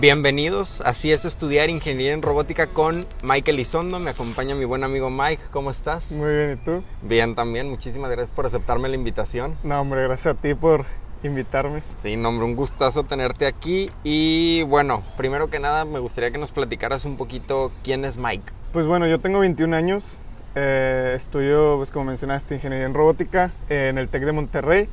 Bienvenidos, así es estudiar ingeniería en robótica con Michael Isondo. Me acompaña mi buen amigo Mike. ¿Cómo estás? Muy bien, ¿y tú? Bien también. Muchísimas gracias por aceptarme la invitación. No, hombre, gracias a ti por invitarme. Sí, no, hombre, un gustazo tenerte aquí. Y bueno, primero que nada me gustaría que nos platicaras un poquito quién es Mike. Pues bueno, yo tengo 21 años. Eh, estudio, pues como mencionaste, ingeniería en robótica en el TEC de Monterrey.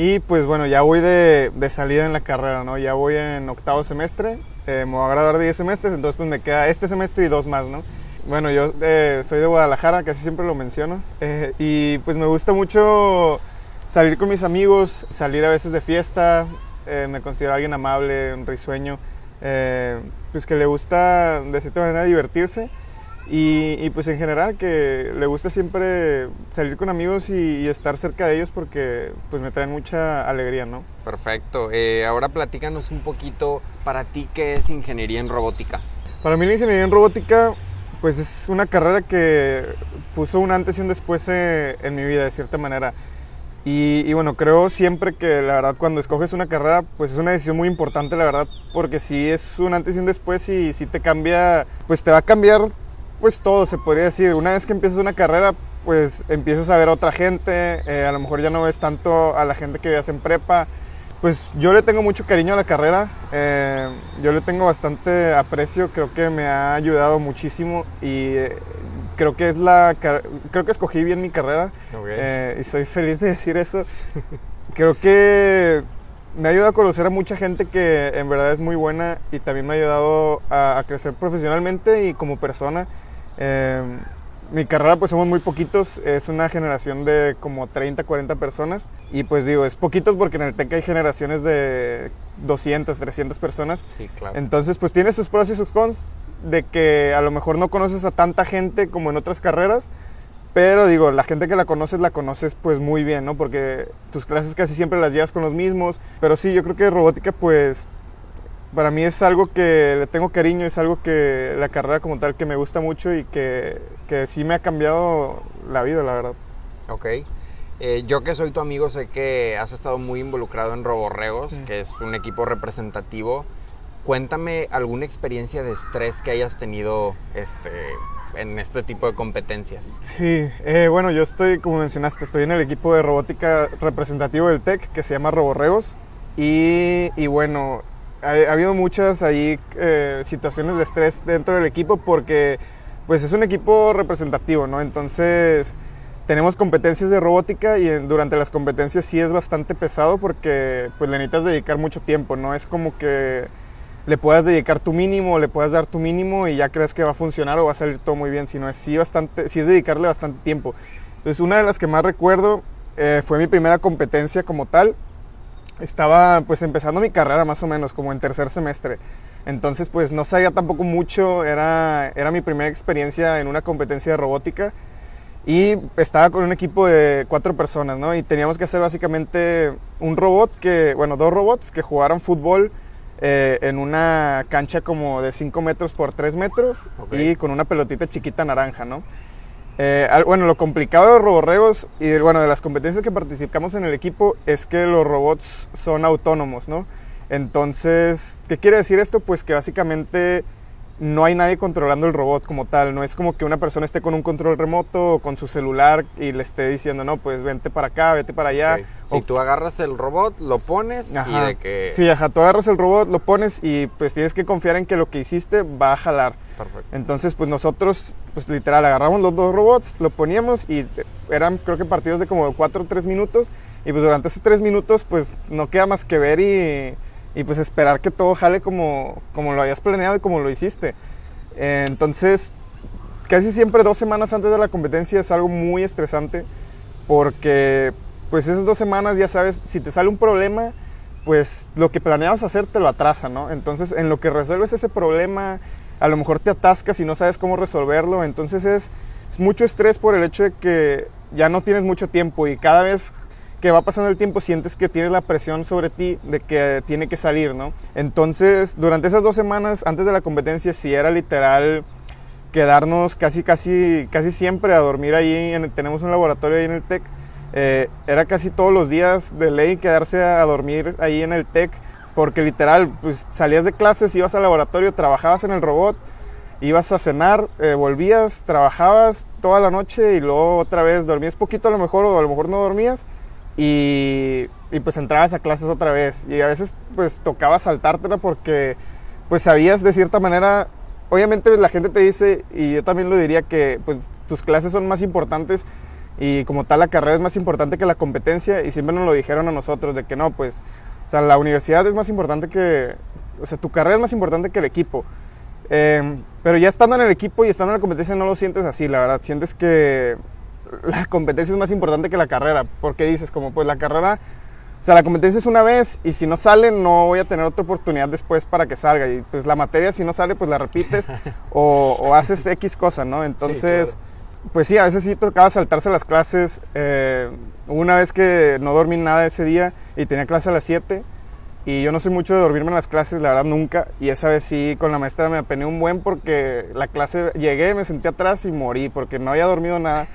Y pues bueno, ya voy de, de, salida en la carrera, ¿no? Ya voy en octavo semestre, eh, me voy a graduar de 10 semestres, entonces pues me queda este semestre y dos más, ¿no? Bueno, yo eh, soy de Guadalajara, casi siempre lo menciono, eh, y pues me gusta mucho salir con mis amigos, salir a veces de fiesta, eh, me considero alguien amable, un risueño, eh, pues que le gusta de cierta manera divertirse. Y, y, pues en general que le gusta siempre salir con amigos y, y, estar cerca de ellos porque pues me traen mucha alegría, ¿no? Perfecto. Eh, ahora platícanos un poquito para ti qué es ingeniería en robótica. Para mí la ingeniería en robótica pues es una carrera que puso un antes y un después eh, en mi vida de cierta manera. Y, y, bueno, creo siempre que la verdad cuando escoges una carrera, pues es una decisión muy importante, la verdad, porque si es un antes y un después y si te cambia, pues te va a cambiar pues todo se podría decir. Una vez que empiezas una carrera, pues empiezas a ver a otra gente, eh, a lo mejor ya no ves tanto a la gente que veías en prepa. Pues yo le tengo mucho cariño a la carrera, eh, yo le tengo bastante aprecio, creo que me ha ayudado muchísimo y eh, creo que es la creo que escogí bien mi carrera okay. y soy feliz de decir eso. creo que me ha ayudado a conocer a mucha gente que en verdad es muy buena y también me ha ayudado a, a crecer profesionalmente y como persona. Eh, mi carrera pues somos muy poquitos, es una generación de como 30, 40 personas y pues digo, es poquitos porque en el TEC hay generaciones de 200, 300 personas. Sí, claro. Entonces pues tiene sus pros y sus cons de que a lo mejor no conoces a tanta gente como en otras carreras, pero digo, la gente que la conoces, la conoces pues muy bien, ¿no? Porque tus clases casi siempre las llevas con los mismos, pero sí, yo creo que robótica pues para mí es algo que le tengo cariño, es algo que la carrera como tal que me gusta mucho y que, que sí me ha cambiado la vida, la verdad. Ok. Eh, yo que soy tu amigo sé que has estado muy involucrado en Roborregos, sí. que es un equipo representativo. Cuéntame alguna experiencia de estrés que hayas tenido este, en este tipo de competencias. Sí, eh, bueno, yo estoy, como mencionaste, estoy en el equipo de robótica representativo del TEC que se llama Roborregos. Y, y bueno, ha, ha, habido muchas ahí eh, situaciones de estrés dentro del equipo porque pues es un equipo representativo, ¿no? Entonces tenemos competencias de robótica y durante las competencias sí es bastante pesado porque pues le necesitas dedicar mucho tiempo, no es como que le puedas dedicar tu mínimo, le puedas dar tu mínimo y ya crees que va a funcionar o va a salir todo muy bien, sino es sí, bastante, sí es dedicarle bastante tiempo. Entonces una de las que más recuerdo eh, fue mi primera competencia como tal, estaba pues empezando mi carrera más o menos, como en tercer semestre. Entonces pues no sabía tampoco mucho, era, era mi primera experiencia en una competencia de robótica y estaba con un equipo de cuatro personas, ¿no? Y teníamos que hacer básicamente un robot que, bueno, dos robots que jugaran fútbol eh, en una cancha como de 5 metros por 3 metros okay. y con una pelotita chiquita naranja, ¿no? Eh, bueno, lo complicado de los roborregos y bueno, de las competencias que participamos en el equipo es que los robots son autónomos, ¿no? Entonces, ¿qué quiere decir esto? Pues que básicamente no hay nadie controlando el robot como tal, no es como que una persona esté con un control remoto o con su celular y le esté diciendo, no, pues vente para acá, vete para allá. Okay. Si o... tú agarras el robot, lo pones ajá. y de que... Sí, ajá, tú agarras el robot, lo pones y pues tienes que confiar en que lo que hiciste va a jalar. Perfecto. Entonces, pues nosotros, pues literal, agarramos los dos robots, lo poníamos y eran creo que partidos de como 4 o 3 minutos y pues durante esos 3 minutos pues no queda más que ver y y pues esperar que todo jale como, como lo hayas planeado y como lo hiciste. Eh, entonces, casi siempre dos semanas antes de la competencia es algo muy estresante porque pues esas dos semanas ya sabes, si te sale un problema, pues lo que planeabas hacer te lo atrasa, ¿no? Entonces, en lo que resuelves ese problema, a lo mejor te atascas y no sabes cómo resolverlo, entonces es, es mucho estrés por el hecho de que ya no tienes mucho tiempo y cada vez que va pasando el tiempo sientes que tienes la presión sobre ti de que tiene que salir, ¿no? Entonces, durante esas dos semanas antes de la competencia, sí era literal quedarnos casi, casi, casi siempre a dormir ahí. En, tenemos un laboratorio ahí en el TEC. Eh, era casi todos los días de ley quedarse a dormir ahí en el TEC porque literal, pues salías de clases, ibas al laboratorio, trabajabas en el robot, ibas a cenar, eh, volvías, trabajabas toda la noche y luego otra vez dormías poquito a lo mejor o a lo mejor no dormías y, pues entrabas a clases otra vez. Y a veces pues tocaba saltártela porque pues sabías de cierta manera, obviamente la gente te dice y yo también lo diría que pues tus clases son más importantes y como tal la carrera es más importante que la competencia. Y siempre nos lo dijeron a nosotros de que no, pues, o sea, la universidad es más importante que, o sea, tu carrera es más importante que el equipo. Em, pero ya estando en el equipo y estando en la competencia no lo sientes así, la verdad, sientes que la competencia es más importante que la carrera, porque dices como pues la carrera, o sea, la competencia es una vez y si no sale no voy a tener otra oportunidad después para que salga y pues la materia si no sale pues la repites o, haces X cosa, ¿no? Entonces pues sí, a veces sí tocaba saltarse las clases. Eh, una vez que no dormí nada ese día y tenía clase a las 7. Y yo no soy mucho de dormirme en las clases, la verdad nunca. Y esa vez sí, con la maestra me apené un buen porque la clase llegué, me senté atrás y morí porque no había dormido nada.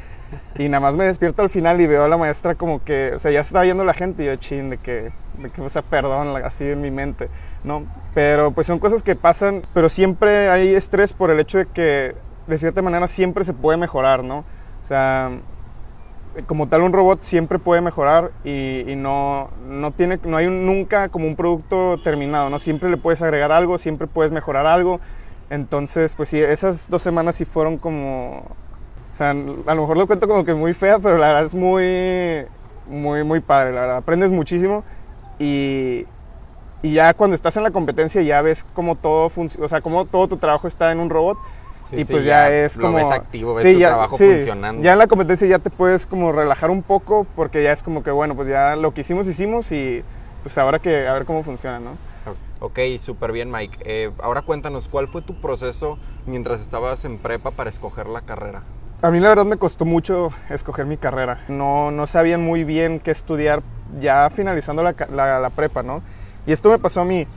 Y nada más me despierto al final y veo a la maestra como que, o sea, ya estaba viendo la gente y yo, chin, de que, de que, o sea, perdón, así en mi mente, ¿no? Pero pues son cosas que pasan, pero siempre hay estrés por el hecho de que de cierta manera siempre se puede mejorar, ¿no? O sea, como tal un robot siempre puede mejorar y, no, no, tiene, no hay nunca como un producto terminado, ¿no? Siempre le puedes agregar algo, siempre puedes mejorar algo. Entonces, pues sí, esas dos semanas sí fueron como... O sea, a lo mejor lo cuento como que muy fea, pero la verdad es muy, muy, muy padre, la verdad. Aprendes muchísimo y, y ya cuando estás en la competencia ya ves cómo todo funciona, o sea, cómo todo tu trabajo está en un robot y pues ya, es como... Lo ves activo, ves tu trabajo funcionando. Ya en la competencia ya te puedes como relajar un poco porque ya es como que, bueno, pues ya lo que hicimos, hicimos y pues ahora que a ver cómo funciona, ¿no? Ok, súper bien, Mike. Eh, ahora cuéntanos, ¿cuál fue tu proceso mientras estabas en prepa para escoger la carrera? A mí la verdad me costó mucho escoger mi carrera. No, no sabían muy bien qué estudiar ya finalizando la, la, prepa, ¿no? Y esto me pasó a mí.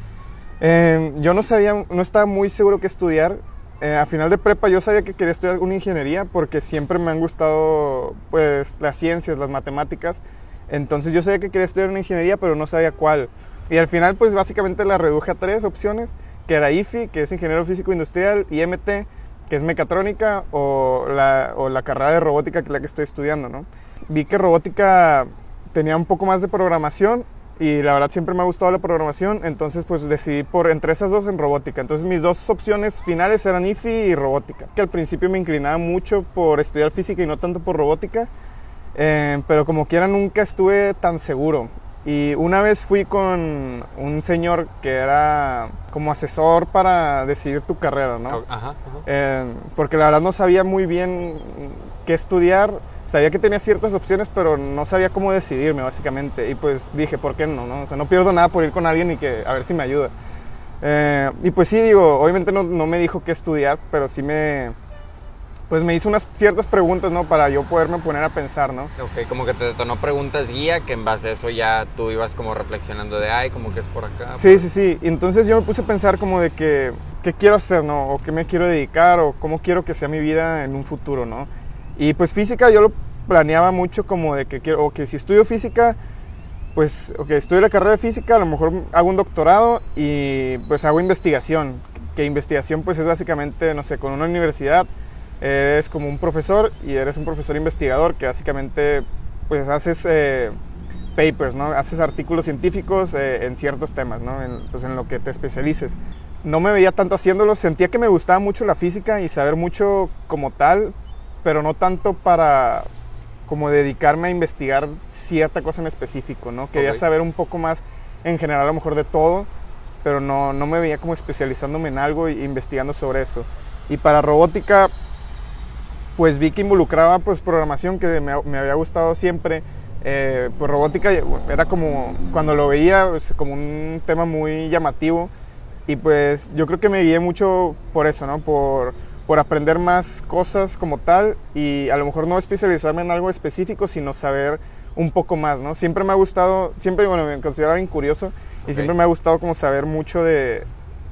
Eh, yo no sabía, no estaba muy seguro qué estudiar eh, a final de prepa yo sabía que quería estudiar alguna ingeniería porque siempre me han gustado pues las ciencias, las matemáticas. Entonces yo sabía que quería estudiar una ingeniería pero no sabía cuál. Y al final pues básicamente la reduje a tres opciones, que era IFI, que es ingeniero físico industrial, IMT, que es mecatrónica, o la, o la carrera de robótica que es la que estoy estudiando, ¿no? Vi que robótica tenía un poco más de programación y la verdad siempre me ha gustado la programación, entonces pues decidí por entre esas dos en robótica. Entonces mis dos opciones finales eran IFI y robótica, que al principio me inclinaba mucho por estudiar física y no tanto por robótica, eh, pero como quiera nunca estuve tan seguro. Y una vez fui con un señor que era como asesor para decidir tu carrera, ¿no? Ajá, eh, porque la verdad no sabía muy bien qué estudiar sabía que tenía ciertas opciones, pero no sabía cómo decidirme, básicamente. Y pues dije, ¿por qué no? no? O sea, no pierdo nada por ir con alguien y que a ver si me ayuda. Eh, y pues sí, digo, obviamente no, no, me dijo qué estudiar, pero sí me, pues me hizo unas ciertas preguntas, ¿no? Para yo poderme poner a pensar, ¿no? Ok, como que te detonó preguntas guía, que en base a eso ya tú ibas como reflexionando de, ay, como que es por acá. Sí, sí, sí. Y entonces yo me puse a pensar como de que, ¿qué quiero hacer, no? O qué me quiero dedicar, o cómo quiero que sea mi vida en un futuro, ¿no? Y pues física yo lo planeaba mucho como de que quiero, o que si estudio física, pues, ok, estudio la carrera de física, a lo mejor hago un doctorado y pues hago investigación. Que investigación pues es básicamente, no sé, con una universidad eres como un profesor y eres un profesor investigador que básicamente pues haces eh, papers, ¿no? Haces artículos científicos eh, en ciertos temas, ¿no? En, pues en lo que te especialices. No me veía tanto haciéndolo, sentía que me gustaba mucho la física y saber mucho como tal, pero no tanto para como dedicarme a investigar cierta cosa en específico, ¿no? Quería saber un poco más en general a lo mejor de todo, pero no, no me veía como especializándome en algo e investigando sobre eso. Y para robótica, pues vi que involucraba pues programación que me, me había gustado siempre. Eh, pues robótica era como, cuando lo veía, pues, como un tema muy llamativo. Y pues yo creo que me guié mucho por eso, ¿no? Por por aprender más cosas como tal y a lo mejor no especializarme en algo específico, sino saber un poco más, ¿no? Siempre me ha gustado, siempre, bueno, me considero alguien curioso y siempre me ha gustado como saber mucho de,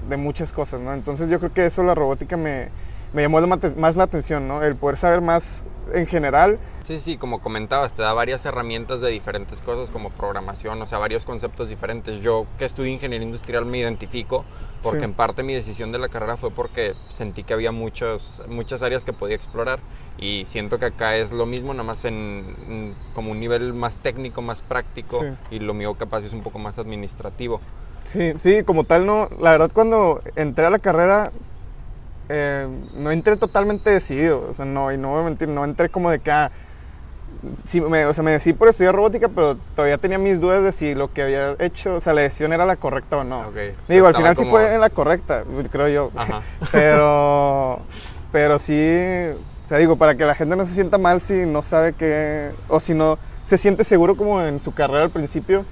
de, muchas cosas, ¿no? Entonces yo creo que eso la robótica me, me llamó más la atención, ¿no? El poder saber más en general. Sí, sí, como comentabas, te da varias herramientas de diferentes cosas como programación, o sea, varios conceptos diferentes. Yo que estudio ingeniería industrial me identifico porque en parte mi decisión de la carrera fue porque sentí que había muchos, muchas áreas que podía explorar y siento que acá es lo mismo, nada más en, como un nivel más técnico, más práctico y lo mío capaz es un poco más administrativo. Sí, sí, como tal no, la verdad cuando entré a la carrera eh, no entré totalmente decidido, o sea, no, y no voy a mentir, no entré como de que, ah, sí, me, o sea, me decidí por estudiar robótica, pero todavía tenía mis dudas de si lo que había hecho, o sea, la decisión era la correcta o no. Digo, al final sí fue la correcta, creo yo. pero, pero sí, o sea, digo, para que la gente no se sienta mal si no sabe qué, o si no se siente seguro como en su carrera al principio,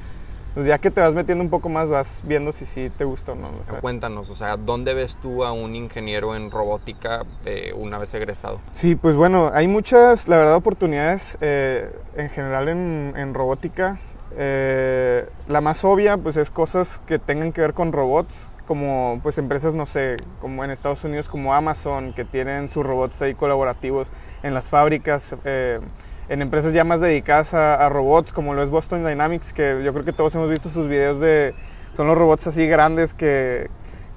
pues ya que te vas metiendo un poco más, vas viendo si sí te gusta o no. Cuéntanos, o sea, ¿dónde ves tú a un ingeniero en robótica eh, una vez egresado? Sí, pues bueno, hay muchas, la verdad, oportunidades eh, en general en, robótica. Eh, la más obvia, pues es cosas que tengan que ver con robots, como pues empresas, no sé, como en Estados Unidos, como Amazon, que tienen sus robots ahí colaborativos en las fábricas en empresas ya más dedicadas a, robots, como lo es Boston Dynamics, que yo creo que todos hemos visto sus videos de... Son los robots así grandes que,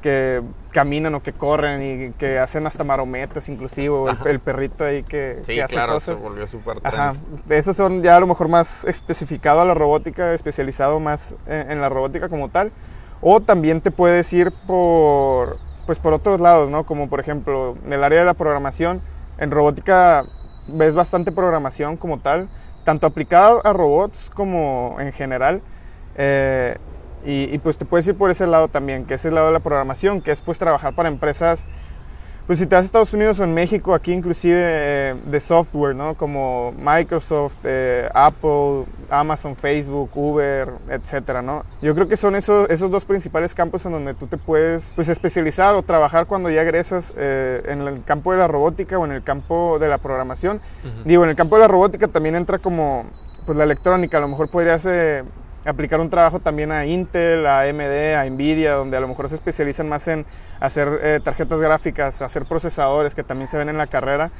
que caminan o que corren y que hacen hasta marometas inclusive, o el, perrito ahí que, sí, hace claro, cosas. Se volvió súper Ajá. Esos son ya a lo mejor más especificado a la robótica, especializado más en, en, la robótica como tal. O también te puedes ir por, pues por otros lados, ¿no? Como por ejemplo, en el área de la programación, en robótica ves bastante programación como tal, tanto aplicada a robots como en general. Eh, y, y, pues te puedes ir por ese lado también, que es el lado de la programación, que es pues trabajar para empresas pues si te vas a Estados Unidos o en México, aquí inclusive eh, de software, ¿no? Como Microsoft, eh, Apple, Amazon, Facebook, Uber, etcétera, ¿no? Yo creo que son esos, esos dos principales campos en donde tú te puedes pues, especializar o trabajar cuando ya egresas eh, en el campo de la robótica o en el campo de la programación. Digo, en el campo de la robótica también entra como pues la electrónica, a lo mejor podrías aplicar un trabajo también a Intel, a AMD, a Nvidia, donde a lo mejor se especializan más en hacer eh, tarjetas gráficas, hacer procesadores que también se ven en la carrera.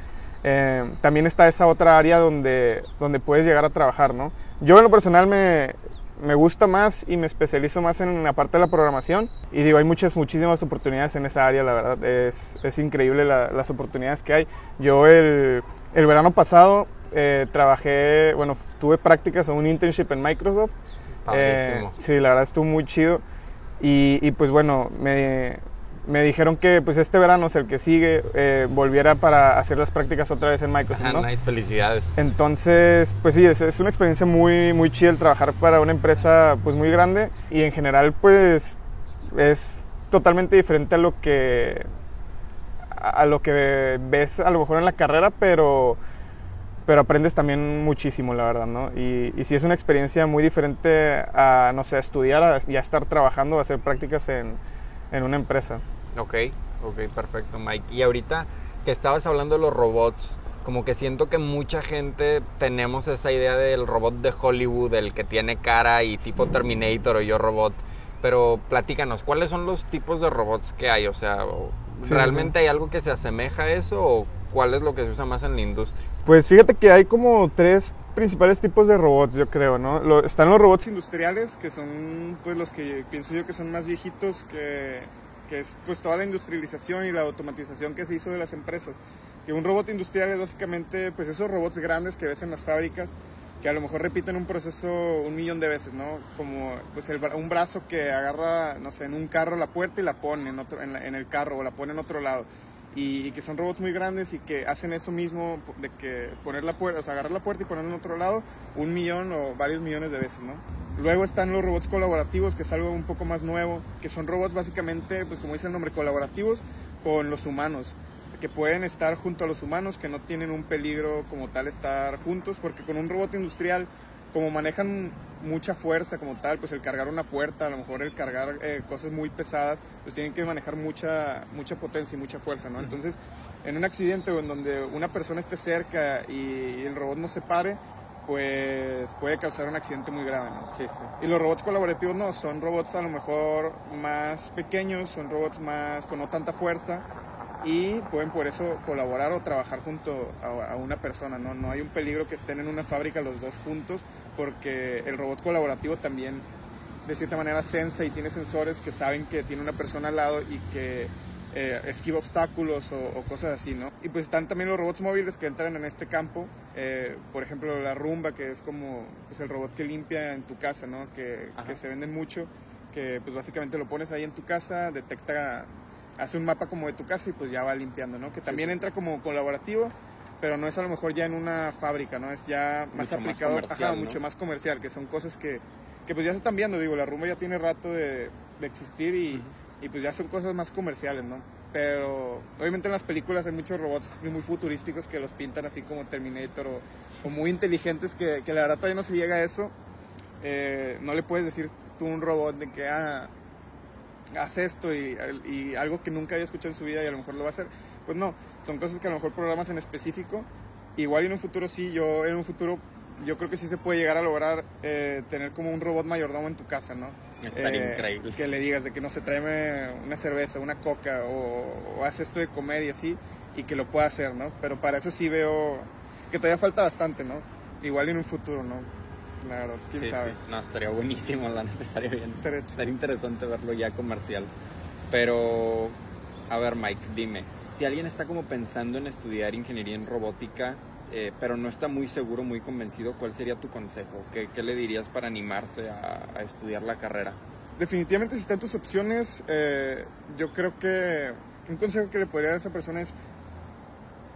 Eh, también está esa otra área donde, donde puedes llegar a trabajar, ¿no? Yo en lo personal me, me gusta más y me especializo más en la parte de la programación y digo, hay muchas, muchísimas oportunidades en esa área, la verdad, es, es increíble las oportunidades que hay. Yo el, el verano pasado eh, trabajé, bueno, tuve prácticas en un internship en Microsoft eh, sí, la verdad estuvo muy chido. Y, pues bueno, me, me, dijeron que pues este verano, es el que sigue, eh, volviera para hacer las prácticas otra vez en Microsoft. ¿no? nice, felicidades. Entonces, pues sí, es, es, una experiencia muy, muy chida el trabajar para una empresa pues muy grande y en general pues es totalmente diferente a lo que a lo que ves a lo mejor en la carrera, pero pero aprendes también muchísimo, la verdad, ¿no? Y, y sí es una experiencia muy diferente a, no sé, a estudiar y a estar trabajando, a hacer prácticas en, en una empresa. Ok, ok, perfecto, Mike. Y ahorita que estabas hablando de los robots, como que siento que mucha gente tenemos esa idea del robot de Hollywood, el que tiene cara y tipo Terminator o yo robot. Pero platícanos, ¿cuáles son los tipos de robots que hay? O sea, ¿realmente hay algo que se asemeja a eso o cuál es lo que se usa más en la industria? Pues fíjate que hay como tres principales tipos de robots, yo creo, ¿no? están los robots industriales, que son pues los que pienso yo que son más viejitos, que, que es pues toda la industrialización y la automatización que se hizo de las empresas. Que un robot industrial es básicamente pues esos robots grandes que ves en las fábricas, que a lo mejor repiten un proceso un millón de veces, ¿no? Como pues un brazo que agarra, no sé, en un carro la puerta y la pone en, otro, en el carro o la pone en otro lado y, que son robots muy grandes y que hacen eso mismo de que poner la puerta, o sea, agarrar la puerta y ponerla en otro lado un millón o varios millones de veces, ¿no? Luego están los robots colaborativos, que es algo un poco más nuevo, que son robots básicamente, pues como dice el nombre, colaborativos con los humanos, que pueden estar junto a los humanos, que no tienen un peligro como tal estar juntos, porque con un robot industrial como manejan mucha fuerza como tal, pues el cargar una puerta, a lo mejor el cargar eh, cosas muy pesadas, pues tienen que manejar mucha, mucha potencia y mucha fuerza, ¿no? Entonces, en un accidente o en donde una persona esté cerca y, el robot no se pare, pues puede causar un accidente muy grave, ¿no? Sí, sí. Y los robots colaborativos no, son robots a lo mejor más pequeños, son robots más con no tanta fuerza, y pueden por eso colaborar o trabajar junto a, a, una persona, ¿no? No hay un peligro que estén en una fábrica los dos juntos porque el robot colaborativo también de cierta manera sensa y tiene sensores que saben que tiene una persona al lado y que eh, esquiva obstáculos o, cosas así, ¿no? Y pues están también los robots móviles que entran en este campo, eh, por ejemplo la Rumba, que es como pues, el robot que limpia en tu casa, ¿no? Que, que, se venden mucho, que pues básicamente lo pones ahí en tu casa, detecta, hace un mapa como de tu casa y pues ya va limpiando, ¿no? Que también entra como colaborativo, pero no es a lo mejor ya en una fábrica, ¿no? Es ya más aplicado, mucho más comercial, que son cosas que, que, pues ya se están viendo, digo, la rumba ya tiene rato de, de existir y, y, pues ya son cosas más comerciales, ¿no? Pero obviamente en las películas hay muchos robots muy futurísticos que los pintan así como Terminator o, muy inteligentes que, que, la verdad todavía no se llega a eso. Eh, no le puedes decir tú un robot de que, ah, haz esto y, y algo que nunca había escuchado en su vida y a lo mejor lo va a hacer pues no, son cosas que a lo mejor programas en específico. Igual en un futuro sí, yo en un futuro yo creo que sí se puede llegar a lograr eh, tener como un robot mayordomo en tu casa, ¿no? Estaría eh, increíble. Que le digas de que no se tráeme una cerveza, una coca o, o haz esto de comer y así y que lo pueda hacer, ¿no? Pero para eso sí veo que todavía falta bastante, ¿no? Igual en un futuro, ¿no? Claro, quién sabe. Sí. No, estaría buenísimo, la neta, estaría bien. Estaría interesante verlo ya comercial. Pero, a ver, Mike, dime, si alguien está como pensando en estudiar ingeniería en robótica, eh, pero no está muy seguro, muy convencido, ¿cuál sería tu consejo? ¿Qué, le dirías para animarse a, estudiar la carrera? Definitivamente, si están tus opciones, eh, yo creo que un consejo que le podría dar a esa persona es,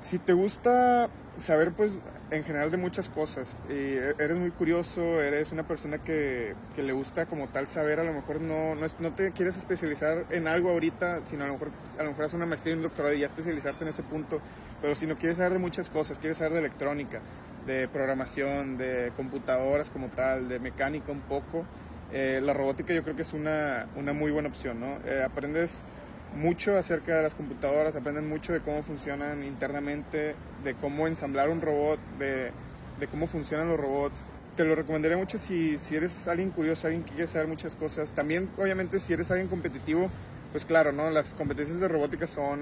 si te gusta saber pues en general de muchas cosas. Y eres muy curioso, eres una persona que, que le gusta como tal saber, a lo mejor no, no, no, te quieres especializar en algo ahorita, sino a lo mejor, a lo mejor hacer una maestría y un doctorado y ya especializarte en ese punto, pero si no quieres saber de muchas cosas, quieres saber de electrónica, de programación, de computadoras como tal, de mecánica un poco, eh, la robótica yo creo que es una, una muy buena opción, ¿no? Eh, aprendes mucho acerca de las computadoras, aprenden mucho de cómo funcionan internamente, de cómo ensamblar un robot, de, de cómo funcionan los robots. Te lo recomendaría mucho si, si eres alguien curioso, alguien que quiere saber muchas cosas. También, obviamente, si eres alguien competitivo, pues claro, ¿no? Las competencias de robótica son,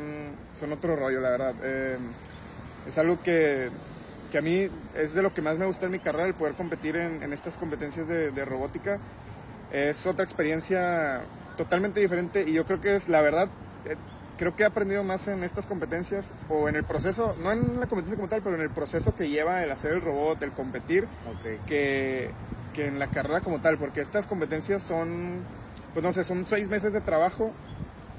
son otro rollo, la verdad. Eh, es algo que, que, a mí es de lo que más me gusta en mi carrera, el poder competir en, estas competencias de robótica. Es otra experiencia totalmente diferente y yo creo que es la verdad, eh, creo que he aprendido más en estas competencias o en el proceso, no en la competencia como tal, pero en el proceso que lleva el hacer el robot, el competir, que, que en la carrera como tal, porque estas competencias son, pues no sé, son seis meses de trabajo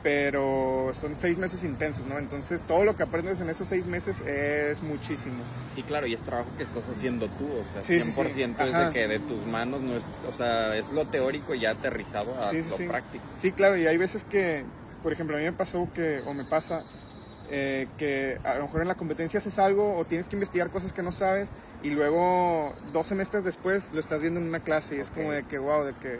pero son seis meses intensos, ¿no? Entonces todo lo que aprendes en esos seis meses es muchísimo. Sí, claro, y es trabajo que estás haciendo tú, o sea, 100% es de que de tus manos, no es, o sea, es lo teórico ya aterrizado a lo práctico. Sí, claro, y hay veces que, por ejemplo, a mí me pasó que, o me pasa, eh, que a lo mejor en la competencia haces algo o tienes que investigar cosas que no sabes y luego dos semestres después lo estás viendo en una clase y es como de que, wow, de que,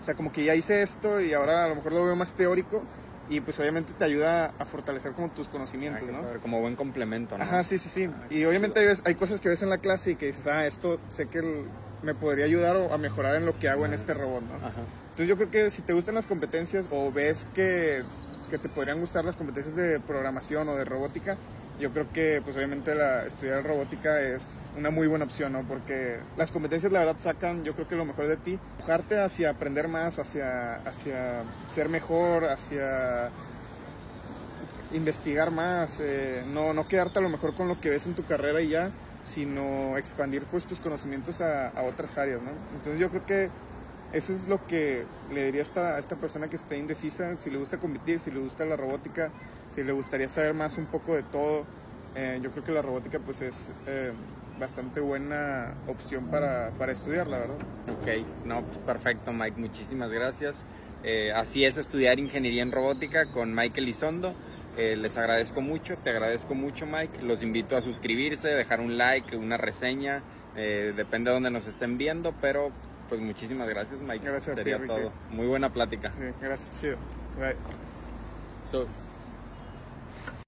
o sea, como que ya hice esto y ahora a lo mejor lo veo más teórico y pues obviamente te ayuda a fortalecer como tus conocimientos, ¿no? Como buen complemento, ¿no? Ajá, sí, sí, sí. Ah, y obviamente hay, hay, cosas que ves en la clase y que dices, ah, esto sé que me podría ayudar a mejorar en lo que hago en este robot, ¿no? Ajá. Entonces yo creo que si te gustan las competencias o ves que, que te podrían gustar las competencias de programación o de robótica, yo creo que pues obviamente la, estudiar robótica es una muy buena opción, ¿no? Porque las competencias la verdad sacan yo creo que lo mejor de ti, empujarte hacia aprender más, hacia, hacia ser mejor, hacia investigar más, eh, no, no quedarte a lo mejor con lo que ves en tu carrera y ya, sino expandir pues tus conocimientos a, a otras áreas, ¿no? Entonces yo creo que eso es lo que le diría a esta, esta persona que esté indecisa, si le gusta competir, si le gusta la robótica, si le gustaría saber más un poco de todo. Eh, yo creo que la robótica pues es eh, bastante buena opción para, para, estudiar, la verdad. Ok, no, pues perfecto Mike, muchísimas gracias. Eh, así es estudiar ingeniería en robótica con Michael Elizondo. les agradezco mucho, te agradezco mucho Mike. Los invito a suscribirse, dejar un like, una reseña. depende de dónde nos estén viendo, pero pues muchísimas gracias, Mike. Gracias Sería a ti, todo. Muy buena plática. Sí, gracias, chido. Bye. So,